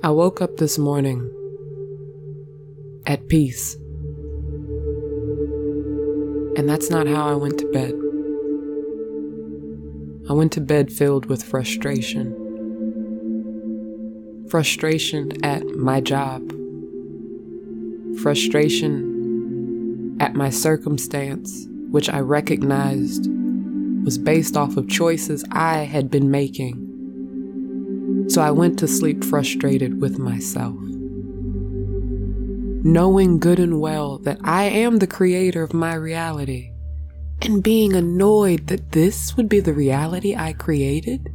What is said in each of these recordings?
I woke up this morning at peace. And that's not how I went to bed. I went to bed filled with frustration. Frustration at my job. Frustration at my circumstance, which I recognized was based off of choices I had been making. So I went to sleep frustrated with myself. Knowing good and well that I am the creator of my reality, and being annoyed that this would be the reality I created?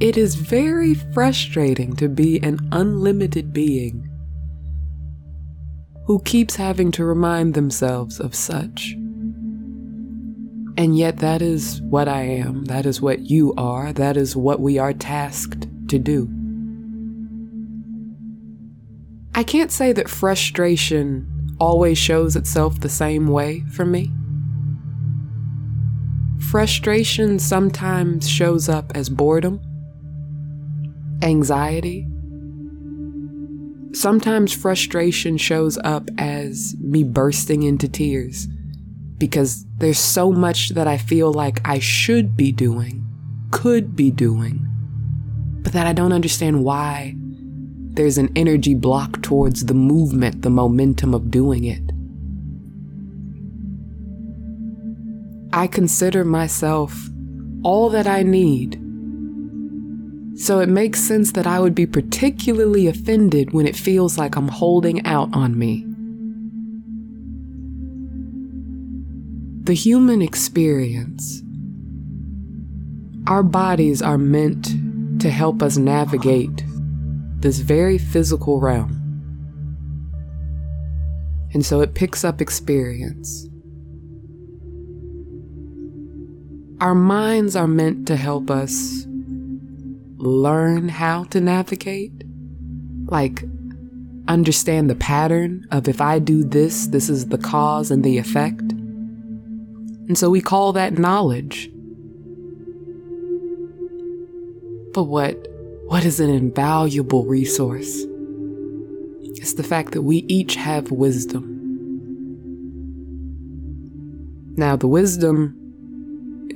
It is very frustrating to be an unlimited being who keeps having to remind themselves of such. And yet, that is what I am. That is what you are. That is what we are tasked to do. I can't say that frustration always shows itself the same way for me. Frustration sometimes shows up as boredom, anxiety, Sometimes frustration shows up as me bursting into tears because there's so much that I feel like I should be doing, could be doing, but that I don't understand why there's an energy block towards the movement, the momentum of doing it. I consider myself all that I need so it makes sense that I would be particularly offended when it feels like I'm holding out on me. The human experience. Our bodies are meant to help us navigate this very physical realm. And so it picks up experience. Our minds are meant to help us learn how to navigate. Like, understand the pattern of if I do this, this is the cause and the effect. And so we call that knowledge. But what what is an invaluable resource? It's the fact that we each have wisdom. Now, the wisdom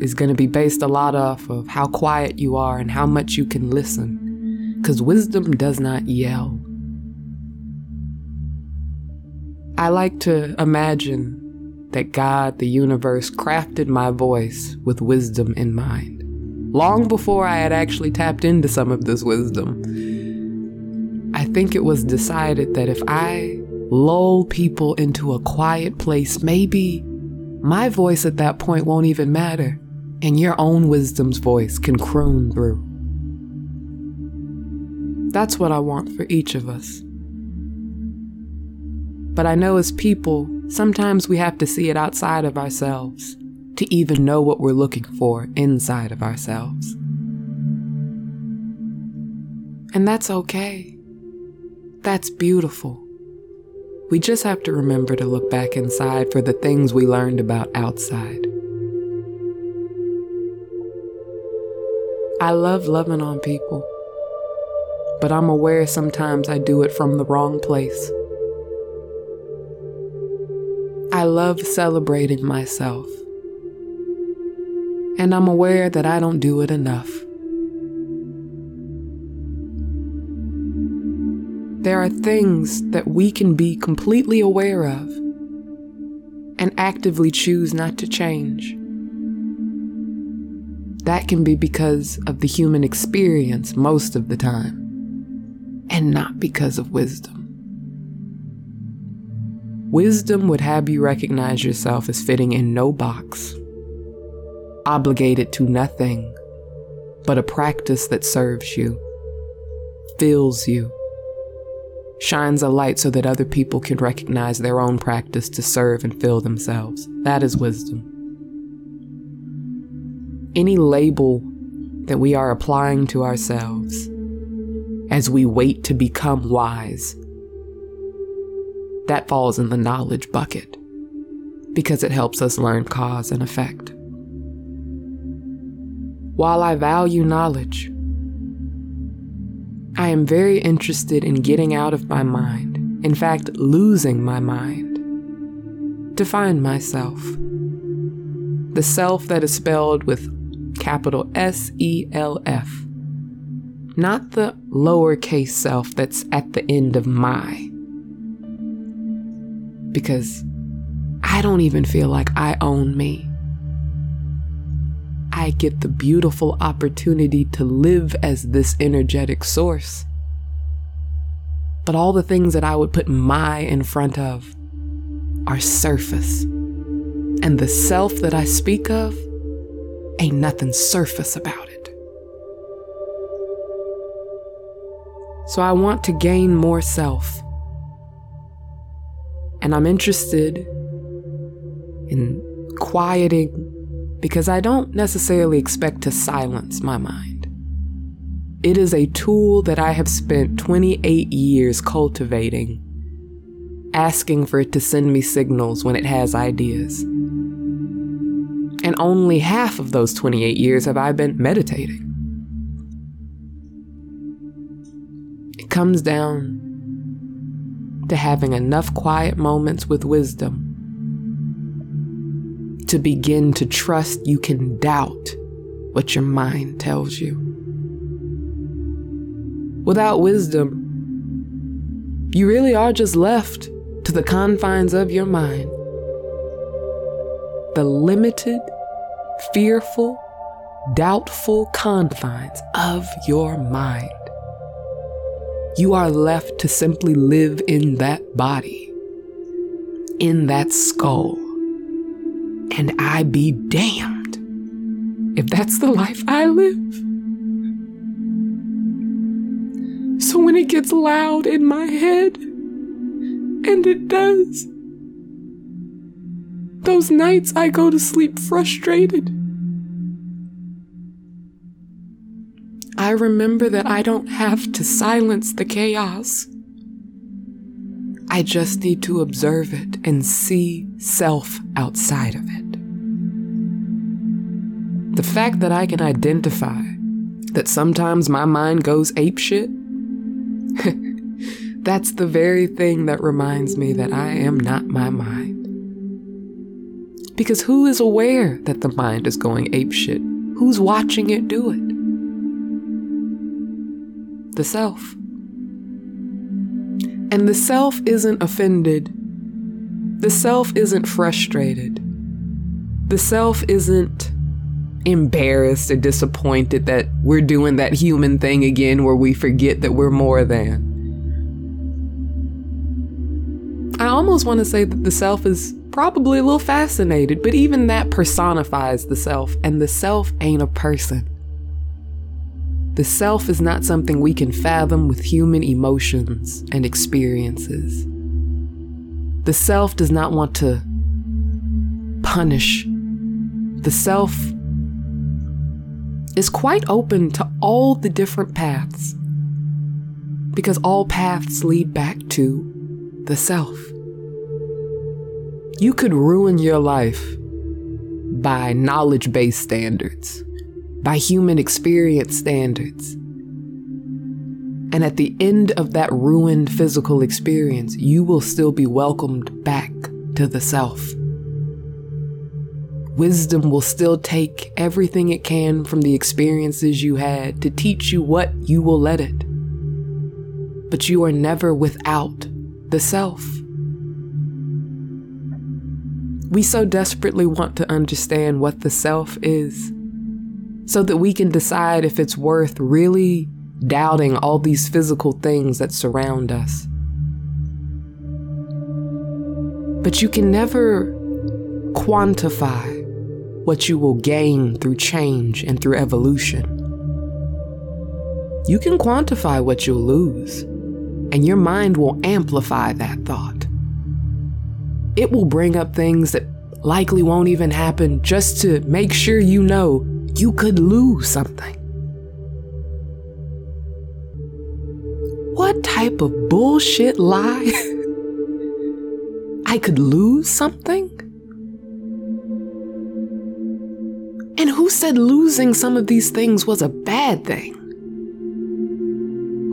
is going to be based a lot off of how quiet you are and how much you can listen. Because wisdom does not yell. I like to imagine that God, the universe, crafted my voice with wisdom in mind. Long before I had actually tapped into some of this wisdom, I think it was decided that if I lull people into a quiet place, maybe my voice at that point won't even matter and your own wisdom's voice can croon through. That's what I want for each of us. But I know as people, sometimes we have to see it outside of ourselves to even know what we're looking for inside of ourselves. And that's okay. That's beautiful. We just have to remember to look back inside for the things we learned about outside. I love loving on people, but I'm aware sometimes I do it from the wrong place. I love celebrating myself, and I'm aware that I don't do it enough. There are things that we can be completely aware of and actively choose not to change. That can be because of the human experience most of the time, and not because of wisdom. Wisdom would have you recognize yourself as fitting in no box, obligated to nothing but a practice that serves you, fills you, shines a light so that other people can recognize their own practice to serve and fill themselves. That is wisdom any label that we are applying to ourselves as we wait to become wise, that falls in the knowledge bucket because it helps us learn cause and effect. While I value knowledge, I am very interested in getting out of my mind, in fact, losing my mind, to find myself. The self that is spelled with capital S E L F, not the lowercase self that's at the end of my. Because I don't even feel like I own me. I get the beautiful opportunity to live as this energetic source. But all the things that I would put my in front of are surface. And the self that I speak of ain't nothing surface about it. So I want to gain more self. And I'm interested in quieting because I don't necessarily expect to silence my mind. It is a tool that I have spent 28 years cultivating, asking for it to send me signals when it has ideas. And only half of those 28 years have I been meditating. It comes down to having enough quiet moments with wisdom to begin to trust you can doubt what your mind tells you. Without wisdom, you really are just left to the confines of your mind. The limited, fearful, doubtful confines of your mind. You are left to simply live in that body, in that skull and I be damned if that's the life I live. So when it gets loud in my head, and it does, those nights I go to sleep frustrated. I remember that I don't have to silence the chaos. I just need to observe it and see self outside of it. The fact that I can identify that sometimes my mind goes apeshit, that's the very thing that reminds me that I am not my mind. Because who is aware that the mind is going apeshit? Who's watching it do it? The self. And the self isn't offended. The self isn't frustrated. The self isn't embarrassed or disappointed that we're doing that human thing again where we forget that we're more than. I almost want to say that the self is probably a little fascinated, but even that personifies the self, and the self ain't a person. The self is not something we can fathom with human emotions and experiences. The self does not want to punish. The self is quite open to all the different paths because all paths lead back to the self. You could ruin your life by knowledge based standards by human experience standards. And at the end of that ruined physical experience, you will still be welcomed back to the self. Wisdom will still take everything it can from the experiences you had to teach you what you will let it. But you are never without the self. We so desperately want to understand what the self is so that we can decide if it's worth really doubting all these physical things that surround us. But you can never quantify what you will gain through change and through evolution. You can quantify what you'll lose, and your mind will amplify that thought. It will bring up things that likely won't even happen just to make sure you know you could lose something. What type of bullshit lie? I could lose something? And who said losing some of these things was a bad thing?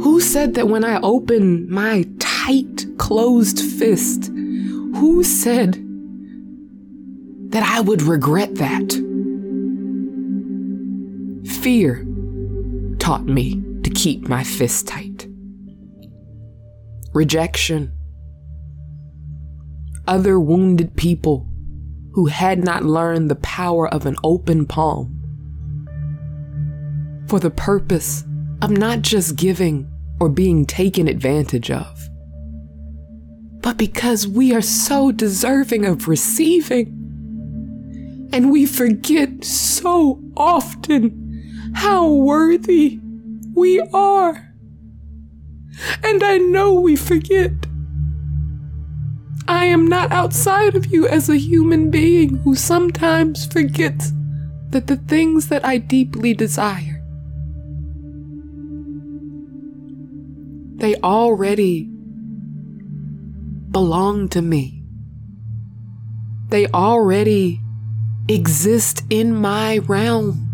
Who said that when I open my tight, closed fist, who said that I would regret that? Fear taught me to keep my fist tight. Rejection. Other wounded people who had not learned the power of an open palm for the purpose of not just giving or being taken advantage of, but because we are so deserving of receiving. And we forget so often how worthy we are. And I know we forget. I am not outside of you as a human being who sometimes forgets that the things that I deeply desire They already belong to me. They already exist in my realm.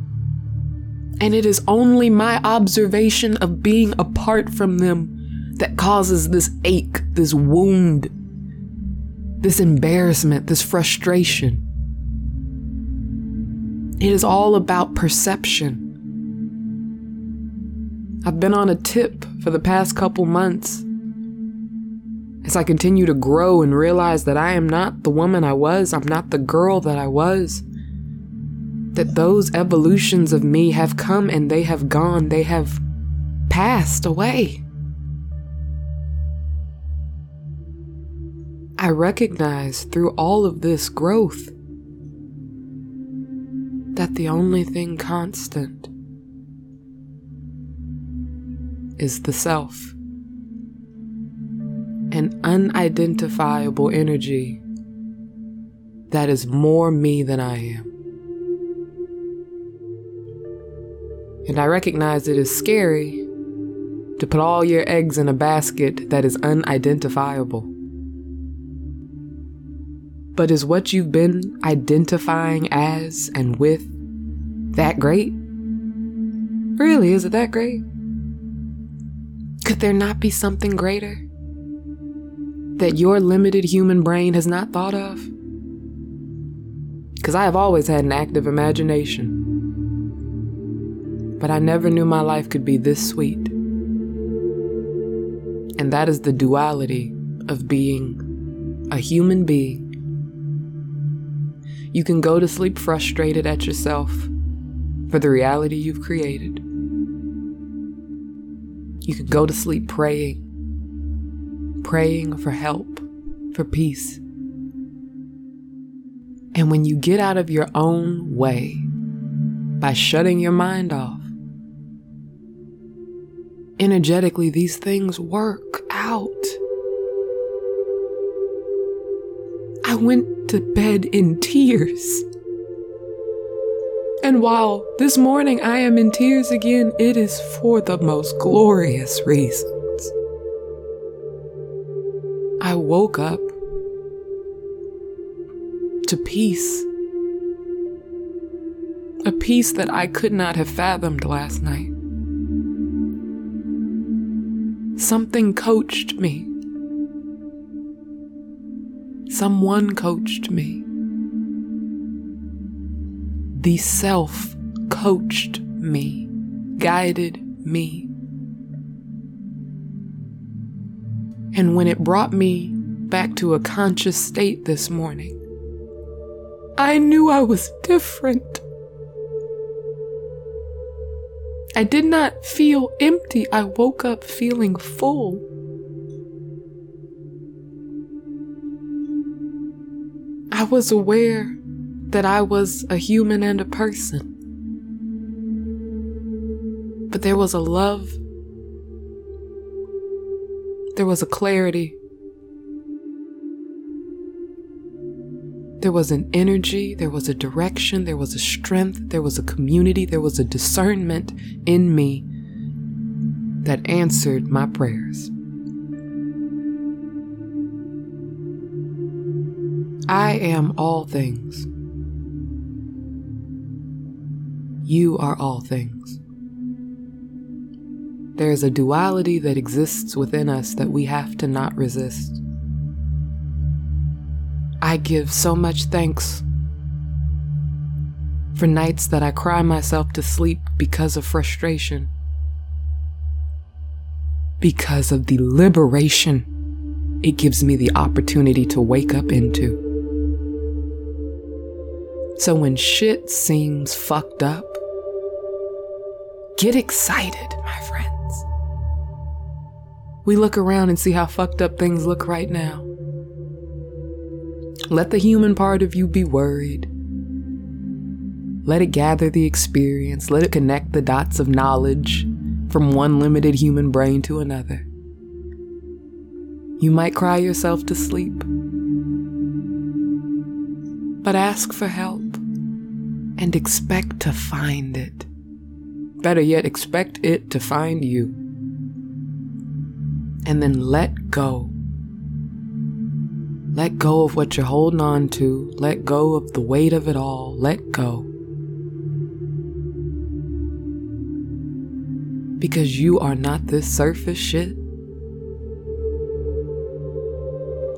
And it is only my observation of being apart from them that causes this ache, this wound, this embarrassment, this frustration. It is all about perception. I've been on a tip for the past couple months as I continue to grow and realize that I am not the woman I was, I'm not the girl that I was. That those evolutions of me have come and they have gone, they have passed away. I recognize through all of this growth that the only thing constant is the self. An unidentifiable energy that is more me than I am. And I recognize it is scary to put all your eggs in a basket that is unidentifiable. But is what you've been identifying as and with that great? Really, is it that great? Could there not be something greater that your limited human brain has not thought of? Because I have always had an active imagination. But I never knew my life could be this sweet. And that is the duality of being a human being. You can go to sleep frustrated at yourself for the reality you've created. You can go to sleep praying, praying for help, for peace. And when you get out of your own way by shutting your mind off, energetically, these things work out. I went to bed in tears. And while this morning I am in tears again, it is for the most glorious reasons. I woke up to peace. A peace that I could not have fathomed last night. Something coached me. Someone coached me the self coached me, guided me. And when it brought me back to a conscious state this morning, I knew I was different. I did not feel empty. I woke up feeling full. I was aware that I was a human and a person. But there was a love, there was a clarity, there was an energy, there was a direction, there was a strength, there was a community, there was a discernment in me that answered my prayers. I am all things. You are all things. There is a duality that exists within us that we have to not resist. I give so much thanks for nights that I cry myself to sleep because of frustration, because of the liberation it gives me the opportunity to wake up into. So when shit seems fucked up, get excited, my friends. We look around and see how fucked up things look right now. Let the human part of you be worried. Let it gather the experience. Let it connect the dots of knowledge from one limited human brain to another. You might cry yourself to sleep, but ask for help and expect to find it. Better yet, expect it to find you. And then let go. Let go of what you're holding on to. Let go of the weight of it all. Let go. Because you are not this surface shit.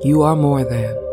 You are more than.